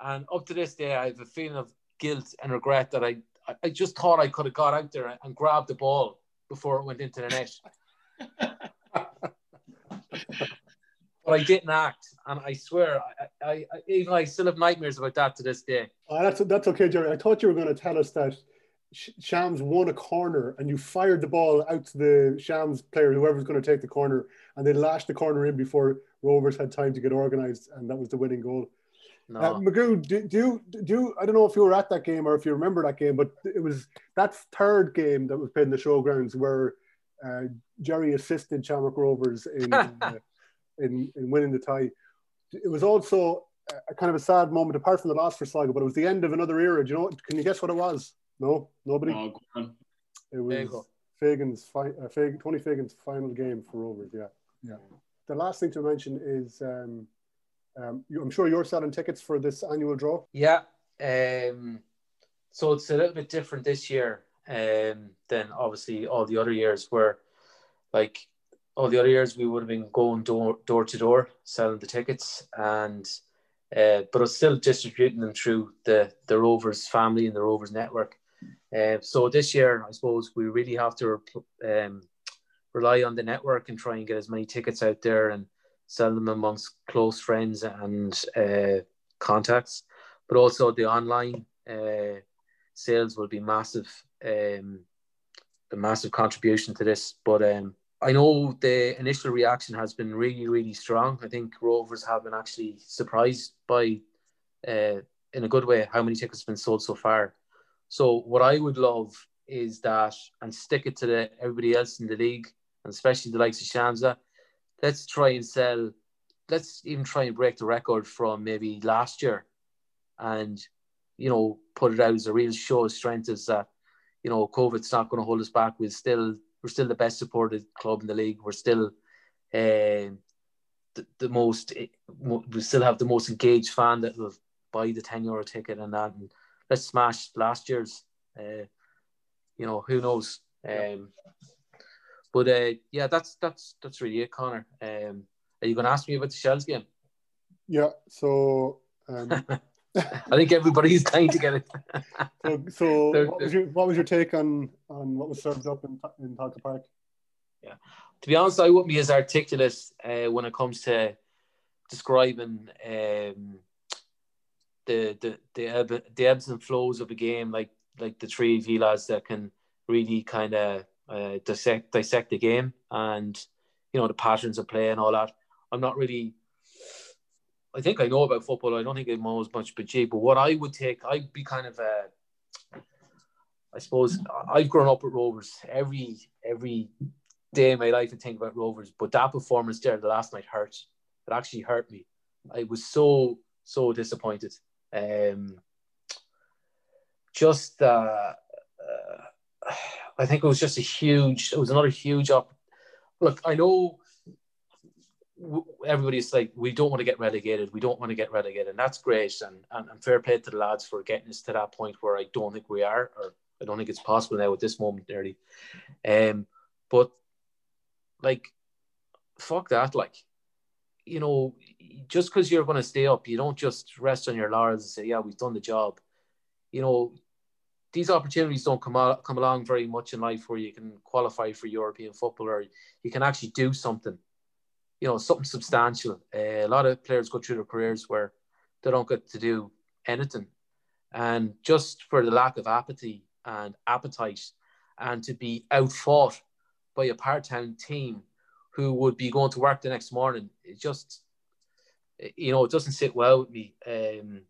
And up to this day, I have a feeling of guilt and regret that I, I, I just thought I could have got out there and grabbed the ball before it went into the net. but I didn't act, and I swear, I, I, I even I still have nightmares about that to this day. Oh, that's that's okay, Gerry. I thought you were going to tell us that Shams won a corner and you fired the ball out to the Shams player, whoever's going to take the corner, and they lashed the corner in before Rovers had time to get organised, and that was the winning goal. No, Uh, Magoo, do, do you do you, I don't know if you were at that game or if you remember that game, but it was that third game that was played in the showgrounds where uh, Gerry assisted Shamrock Rovers in, uh, in in winning the tie. It was also a, a kind of a sad moment, apart from the loss for Sligo, but it was the end of another era. Do you know? Can you guess what it was? No, nobody. Oh, go on. It was There you go. Fagan's fi- uh, Fag- Tony Fagan's final game for Rovers. Yeah, yeah. The last thing to mention is, um, um, you, I'm sure you're selling tickets for this annual draw. Yeah. Um, so it's a little bit different this year um, than obviously all the other years where, like, all the other years we would have been going door, door to door selling the tickets and uh, but it's still distributing them through the the Rovers family and the Rovers network. Uh, so this year, I suppose we really have to um, rely on the network and try and get as many tickets out there and sell them amongst close friends and uh, contacts. But also the online uh, sales will be massive, um, a massive contribution to this. But um, I know the initial reaction has been really, really strong. I think Rovers have been actually surprised by, uh, in a good way, how many tickets have been sold so far. So what I would love is that, and stick it to the, everybody else in the league, and especially the likes of Shamsa, let's try and sell, let's even try and break the record from maybe last year, and you know put it out as a real show of strength. Is that you know COVID's not going to hold us back. We're still we're still the best supported club in the league. We're still um, the, the most we still have the most engaged fan that will buy the 10 euro ticket and that and let's smash last year's uh, you know who knows um, but uh, yeah that's that's that's really it Conor um, are you going to ask me about the Shells game Yeah. So, um, I think everybody's dying to get it so, so There- what, was your, what was your take on on what was served up in in Tolka Park? Yeah, to be honest, I wouldn't be as articulate uh, when it comes to describing um, the the the, ebb, the ebbs and flows of a game, like like the three of you lads that can really kind of uh, dissect dissect the game and you know the patterns of play and all that. I'm not really. I think I know about football. I don't think I know as much about G, but what I would take, I'd be kind of a. I suppose I've grown up with Rovers. Every every day in my life I think about Rovers, but that performance there the last night hurt. It actually hurt me. I was so so disappointed. Um, just uh, uh, I think it was just a huge. It was another huge up. Look, I know everybody's like, we don't want to get relegated. We don't want to get relegated, and that's great. And, and and fair play to the lads for getting us to that point where I don't think we are, or I don't think it's possible now at this moment, nearly. Um, but like, fuck that. Like, you know, just because you're going to stay up, you don't just rest on your laurels and say, yeah, we've done the job. You know, these opportunities don't come out, come along very much in life where you can qualify for European football or you can actually do something, you know, something substantial. Uh, a lot of players go through their careers where they don't get to do anything. And just for the lack of apathy and appetite and to be outfought by a part-time team who would be going to work the next morning, it just, you know, it doesn't sit well with me. Um,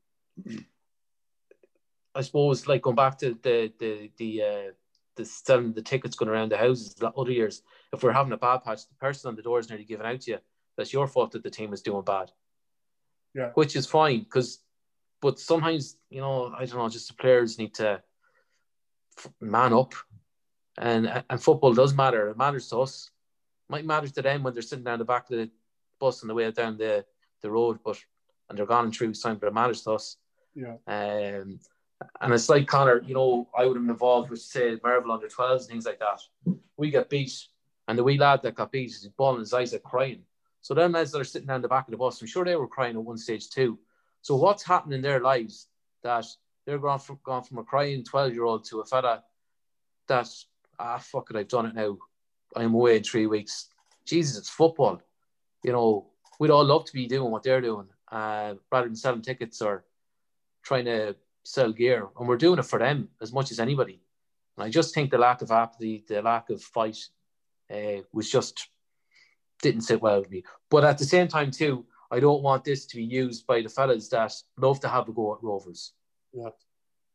I suppose, like going back to the the the uh, the selling the tickets going around the houses the other years. If we're having a bad patch, the person on the door is nearly giving out to you. That's your fault that the team is doing bad. Yeah. which is fine because, but sometimes you know, I don't know, just the players need to man up, and and football does matter. It matters to us. It Might matter to them when they're sitting down the back of the bus on the way down the the road, but and they're gone in three weeks time. But it matters to us. Yeah. Um, and it's like Conor, you know, I would have been involved with say Marvel under 12s and things like that. We get beat, and the wee lad that got beat is bawling his eyes out crying. So them lads that are sitting down the back of the bus, I'm sure they were crying at one stage too. So what's happening in their lives that They're gone from gone from a crying twelve year old to a fella that ah fuck it, I've done it now. I'm away in three weeks. Jesus, it's football. You know, we'd all love to be doing what they're doing, uh, rather than selling tickets or trying to sell gear. And we're doing it for them as much as anybody. And I just think the lack of apathy, the lack of fight, uh, was just didn't sit well with me. But at the same time, too, I don't want this to be used by the fellas that love to have a go at Rovers. Yeah.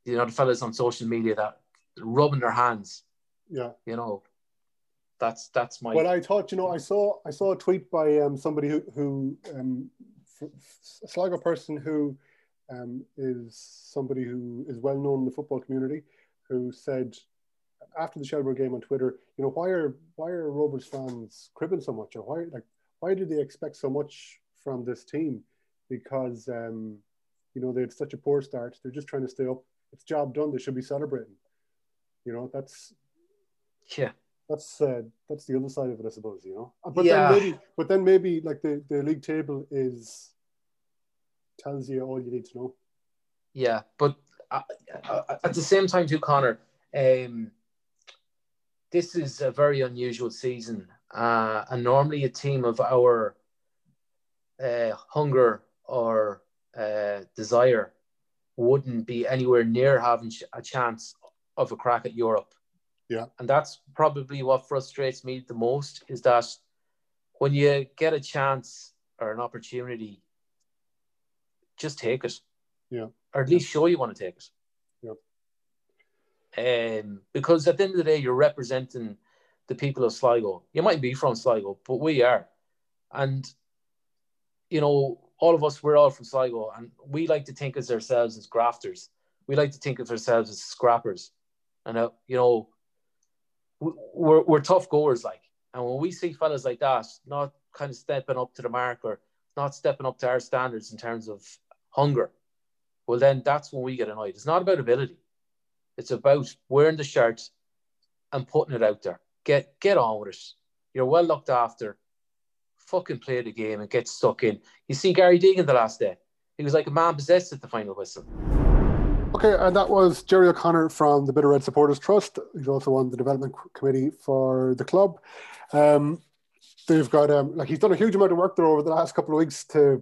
You know, the fellas on social media that rubbing their hands. Yeah. You know, that's that's my. Well, I thought, you know, I saw I saw a tweet by um, somebody who who um, a Sligo person who um, is somebody who is well known in the football community, who said after the Shelbourne game on Twitter, you know, why are why are Rovers fans cribbing so much, or why like why do they expect so much from this team? Because um, you know they had such a poor start. They're just trying to stay up. It's job done. They should be celebrating. You know, that's yeah. that's uh, that's the other side of it, I suppose. You know, but Yeah. then maybe, but then maybe like the the league table is tells you all you need to know. Yeah, but uh, uh, at the same time, too, Conor, um, this is a very unusual season, uh, and normally a team of our uh, hunger or uh, desire wouldn't be anywhere near having a chance of a crack at Europe. Yeah. and that's probably what frustrates me the most is that when you get a chance or an opportunity, just take it Yeah. or at least show you want to take it. Um, because at the end of the day, you're representing the people of Sligo. You might be from Sligo, but we are. And, you know, all of us, we're all from Sligo, and we like to think of ourselves as grafters. We like to think of ourselves as scrappers. And, uh, you know, we- we're, we're tough goers, like. And when we see fellas like that, not kind of stepping up to the mark or not stepping up to our standards in terms of hunger, well, then that's when we get annoyed. It's not about ability. It's about wearing the shirt and putting it out there. Get get on with it. You're well looked after. Fucking play the game and get stuck in. You see Gary Deegan the last day. He was like a man possessed at the final whistle. Okay, and that was Gerry O'Connor from the Bit O'Red Supporters Trust. He's also on the development committee for the club. Um, they've got um, like he's done a huge amount of work there over the last couple of weeks to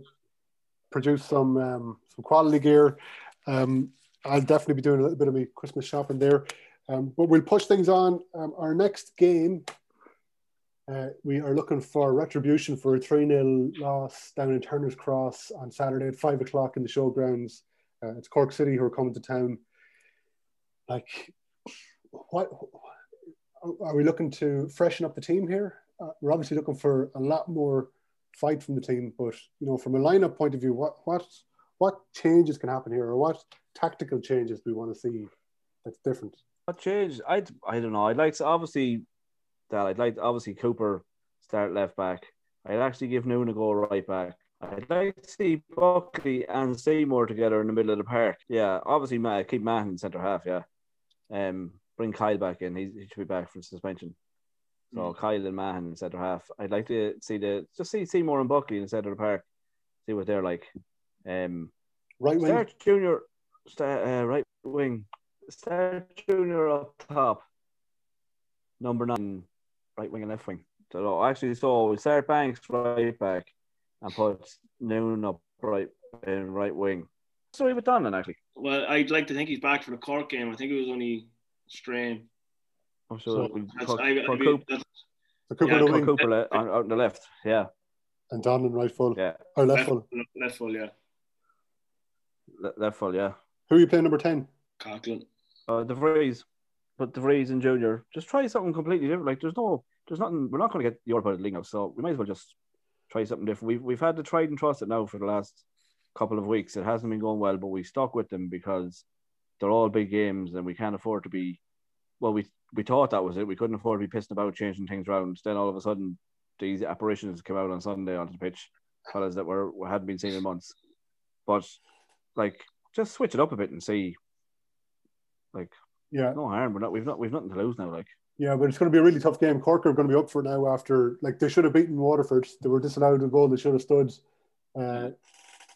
produce some um, some quality gear. Um, I'll definitely be doing a little bit of my Christmas shopping there. Um, but we'll push things on. Um, our next game, uh, we are looking for retribution for a 3 0 loss down in Turner's Cross on Saturday at 5 o'clock in the showgrounds. Uh, it's Cork City who are coming to town. Like, what are we looking to freshen up the team here? Uh, we're obviously looking for a lot more fight from the team, but you know, from a lineup point of view, what what what changes can happen here, or what tactical changes we want to see that's different? What changed? I I don't know. I'd like to obviously that I'd like obviously Cooper start left back. I'd actually give Noon a go right back. I'd like to see Buckley and Seymour together in the middle of the park. Yeah, obviously keep Mahon in centre half. Yeah, um, bring Kyle back in. He, he should be back from suspension. So Kyle and Mahon in centre half. I'd like to see the just see Seymour and Buckley in the centre of the park. See what they're like. Um, Right wing, Start Junior, uh, right wing. Start Junior up top. Number nine, right wing and left wing. So actually, so we start Banks right back and put Noon up right in right wing. So we with Donelon actually. Well, I'd like to think he's back for the Cork game. I think it was only strain. I'm sure So we That's, put, I, put, I'd be- Coop, that's the Cooper yeah, the Cooper le- on, on the left. Yeah, and Donelon right full yeah, or left left, full. left full, yeah. Le- left full. Yeah. Who are you playing number ten? Coughlan. Uh, De Vries, but De Vries and Junior, just try something completely different. Like there's no, there's nothing. We're not going to get the Europe out of the league now, so we might as well just try something different. We've we've had to try and trust it now for the last couple of weeks. It hasn't been going well, but we stuck with them because they're all big games, and we can't afford to be. Well, we we thought that was it. We couldn't afford to be pissing about changing things around. Then all of a sudden, these apparitions came out on Sunday onto the pitch, fellas that were hadn't been seen in months. But like, just switch it up a bit and see. Like, Yeah, no harm. We're not. We've not. We've nothing to lose now. Like, yeah, but it's going to be a really tough game. Cork are going to be up for it now after like they should have beaten Waterford. They were disallowed a goal. They should have stood. Uh,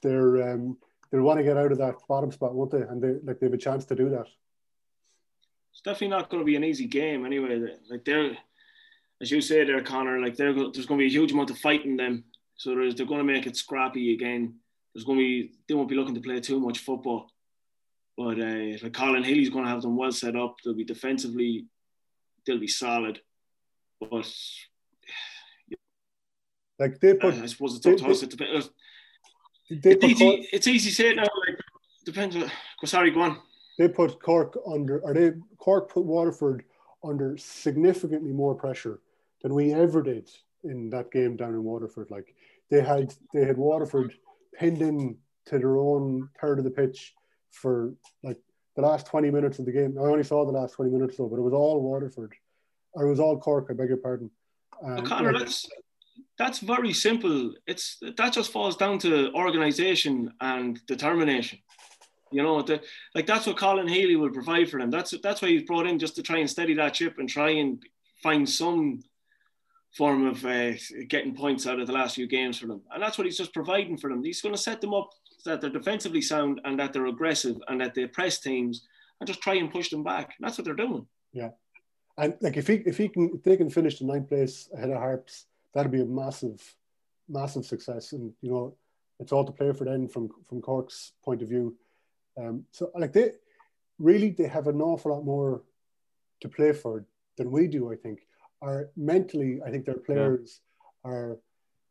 they're um, they'll want to get out of that bottom spot, won't they? And they like they have a chance to do that. It's definitely not going to be an easy game anyway. Like they're, as you say there, Conor, like they're, there's going to be a huge amount of fighting them. So they're going to make it scrappy again. There's going to be, they won't be looking to play too much football. But uh, like Colin Healy's going to have them well set up. They'll be defensively, they'll be solid. But Like they uh, put I suppose it's up to us. It depends. they It's Cork, easy, it's easy to say it now. Like depends. On, sorry, go on. they put Cork under or they Cork put Waterford under significantly more pressure than we ever did in that game down in Waterford. Like they had they had Waterford pinned in to their own third of the pitch for like the last 20 minutes of the game. I only saw the last 20 minutes though, but it was all Waterford. Or it was all Cork, I beg your pardon. Uh, O'Connor, like, that's that's very simple. It's that just falls down to organisation and determination. You know, the, like that's what Colin Healy will provide for them. That's that's why he's brought in just to try and steady that ship and try and find some form of uh, getting points out of the last few games for them. And that's what he's just providing for them. He's going to set them up so that they're defensively sound and that they're aggressive and that they press teams and just try and push them back. And that's what they're doing. Yeah. And like if he if he can if they can finish the ninth place ahead of Harps, that'd be a massive, massive success. And you know, it's all to play for them from from Cork's point of view. Um, so like they really they have an awful lot more to play for than we do. I think. Are mentally, I think their players are,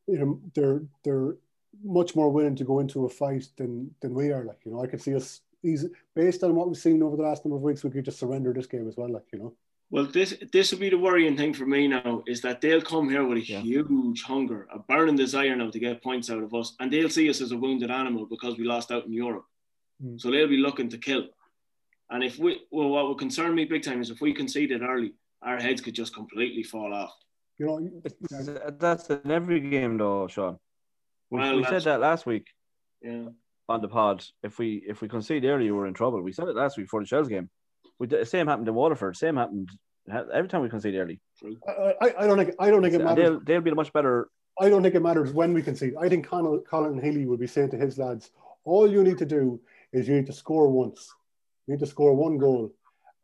you know, they're they're much more willing to go into a fight than than we are. Like you know, I could see us. He's based on what we've seen over the last number of weeks. We could just surrender this game as well. Like you know. Well, this this will be the worrying thing for me now is that they'll come here with a Yeah. huge hunger, a burning desire now to get points out of us, and they'll see us as a wounded animal because we lost out in Europe. Mm. So they'll be looking to kill. And if we, well, what would concern me big time is if we conceded early, our heads could just completely fall off. You know, that's in every game, though, Shaun. We, Well, we said that last week Yeah. on the pod. If we if we concede early, we're in trouble. We said it last week for the Shells game. We did, same happened to Waterford. Same happened every time we concede early. True. I, I, I don't think I don't think it matters. they'll they'll be the much better. I don't think it matters when we concede. I think Colin, Colin Healy would be saying to his lads, all you need to do is you need to score once. You need to score one goal.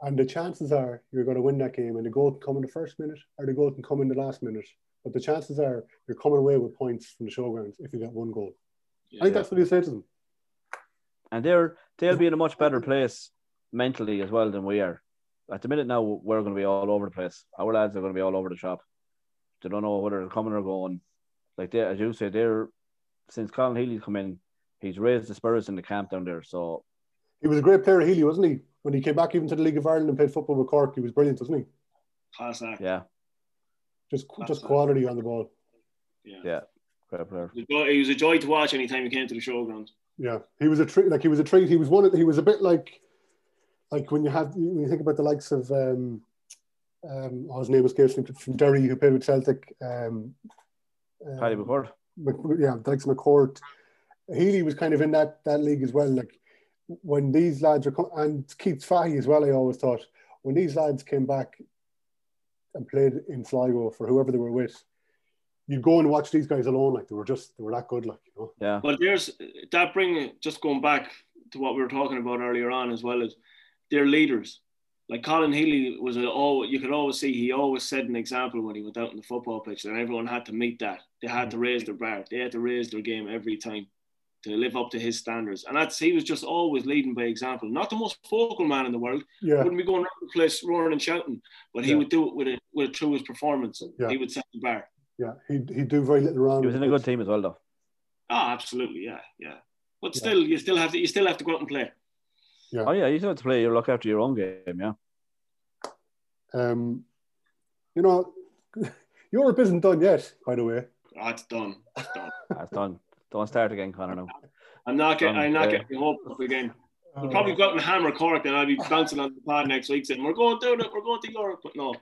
And the chances are you're going to win that game. And the goal can come in the first minute or the goal can come in the last minute. But the chances are you're coming away with points from the showgrounds if you get one goal. I think that's what you said to them. and they're they'll be in a much better place mentally as well than we are. At the minute now, we're going to be all over the place. Our lads are going to be all over the shop. They don't know whether they're coming or going. Like they, as you say, they're since Colin Healy's come in, he's raised the spirits in the camp down there. So He was a great player, Healy, wasn't he? When he came back even to the League of Ireland and played football with Cork, he was brilliant, wasn't he? Class act. yeah, Just just quality on the ball. Yeah. yeah, great player. He was a joy- He was a joy to watch anytime he came to the showground. Yeah, he was a treat. Like he was a treat. He was one. Of, he was a bit like, like when you have when you think about the likes of um, um, oh, his name escapes me from Derry who played with Celtic. Um, um, Paddy McCourt. Mc- yeah, the likes of McCourt. Healy was kind of in that that league as well. Like when these lads are com- and Keith Fahey as well. I always thought when these lads came back and played in Sligo for whoever they were with, you'd go and watch these guys alone. Like they were just they were that good. Like you know. Yeah, But there's that bring just going back to what we were talking about earlier on as well as they're leaders. Like Colin Healy was a, all you could always see he always set an example when he went out on the football pitch and everyone had to meet that. They had to raise their bar. They had to raise their game every time to live up to his standards. And that's he was just always leading by example. Not the most vocal man in the world. Yeah. Wouldn't be going around the place roaring and shouting, but he Yeah. would do it with it with through his performance. Yeah. He would set the bar. Yeah, he'd, he'd do very little around. he was in a good team as well, though. Oh, absolutely, yeah, yeah. But Yeah. still, you still have to you still have to go out and play. Yeah. Oh yeah, you still have to play. You look after your own game. Yeah, Um, you know, Europe isn't done yet, by the way. Oh, it's done. It's done. it's done. Don't start again, Conor. Now. I'm not getting. I'm not Okay. getting hope up again. We'll probably go out and hammer Cork, and I'll be bouncing on the pod next week saying we're going to it. We're going to Europe, but no.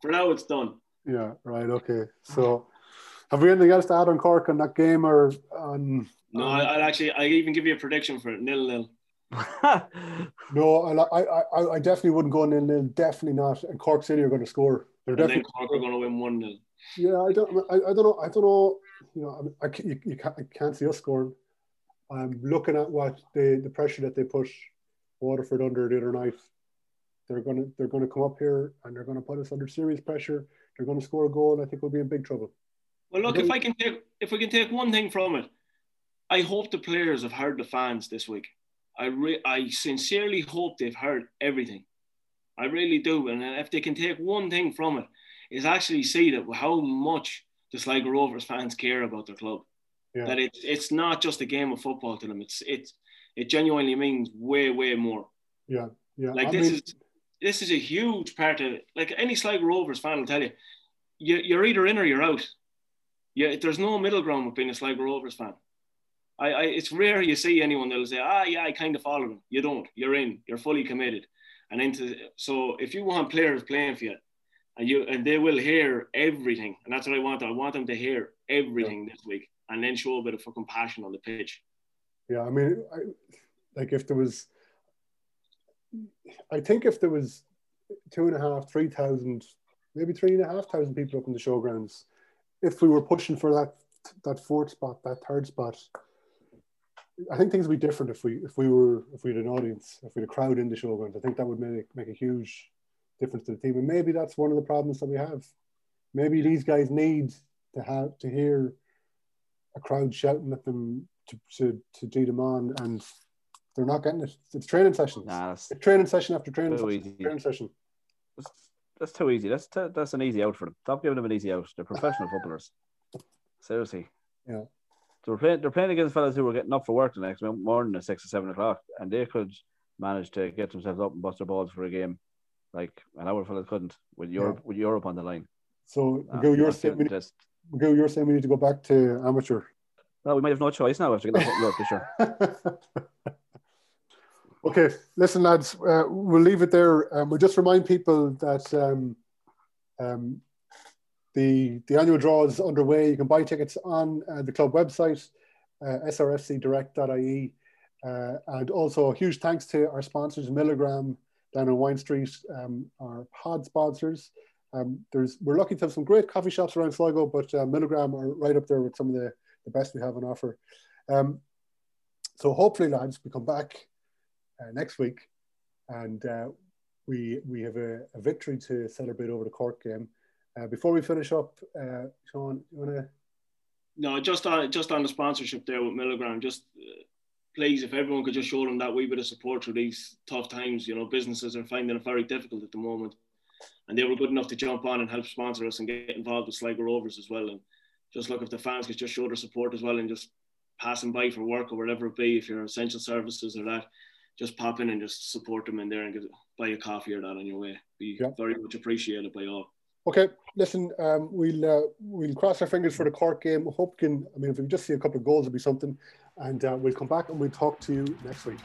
For now, it's done. Yeah, right. Okay. So, have we anything else to add on Cork on that game or on? No, I, I'll actually. I even give you a prediction for it. Nil nil. No, I, I, I, I definitely wouldn't go nil nil. Definitely not. And Cork City are going to score. They're And then definitely. Cork are going to win one 0 Yeah, I don't. I, I don't know. I don't know. You know, I, I, you, you can't, I can't see us scoring. I'm looking at what the the pressure that they put Waterford under the other night. They're gonna they're gonna come up here and they're gonna put us under serious pressure. They're gonna score a goal. And I think we'll be in big trouble. Well, look, if I can take if we can take one thing from it, I hope the players have heard the fans this week. I re- I sincerely hope they've heard everything. I really do, and if they can take one thing from it, is actually see that how much the Sligo Rovers fans care about their club. Yeah. That it's it's not just a game of football to them. It's it's it genuinely means way way more. Yeah, yeah. Like I this mean, is this is a huge part of it. Like any Sligo Rovers fan will tell you, you you're either in or you're out. Yeah, there's no middle ground with being a Sligo Rovers fan. I, I it's rare you see anyone that'll say, ah, yeah, I kind of follow them. You don't. You're in. You're fully committed. And into so if you want players playing for you, and you and they will hear everything, and that's what I want. I want them to hear everything this week, and then show a bit of fucking passion on the pitch. Yeah, I mean, I, like if there was, I think if there was two and a half, three thousand, maybe three and a half thousand people up in the showgrounds, if we were pushing for that that fourth spot, that third spot, I think things would be different if we if we were if we had an audience, if we had a crowd in the showgrounds. I think that would make make a huge difference to the team, and maybe that's one of the problems that we have. Maybe these guys need to have to hear a crowd shouting at them to to, to do them on, and they're not getting it. It's training sessions. Nah, It's training session after training Too session. easy. Training session. that's, that's too easy. That's t- that's an easy out for them. Stop giving them an easy out. They're professional footballers. Seriously. Yeah. So we're playing. They're playing against fellas who were getting up for work the next morning at six or seven o'clock, and they could manage to get themselves up and bust their balls for a game, like an hour fellas couldn't with Europe with Europe on the line. So, Nah, Miguel, you're saying we need, just- you're saying we need to go back to amateur. well, we might have no choice now after getting up Europe this year. okay, listen, lads, uh, we'll leave it there. Um, we'll just remind people that um, um, the the annual draw is underway. You can buy tickets on uh, the club website, uh, srfcdirect.ie. Uh, and also, a huge thanks to our sponsors, Milligram down on Wine Street, um, our pod sponsors. Um, there's we're lucky to have some great coffee shops around Sligo, but uh, Milligram are right up there with some of the, the best we have on offer. Um, so hopefully, lads, we come back uh, next week, and uh, we we have a, a victory to celebrate over the Cork game. Uh, before we finish up, uh, Shaun, you want to? No, just on just on the sponsorship there with Milligram, just uh, please, if everyone could just show them that wee bit of support through these tough times. You know, businesses are finding it very difficult at the moment, and they were good enough to jump on and help sponsor us and get involved with Sligo Rovers as well. And just look if the fans could just show their support as well and just passing by for work or whatever it be, if you're essential services or that, just pop in and just support them in there and get buy a coffee or that on your way. Be Yeah. very much appreciated by all. Okay, listen, um, we'll uh, we'll cross our fingers for the Cork game. Hope can, I mean, if we just see a couple of goals, it'll be something. And uh, we'll come back and we'll talk to you next week.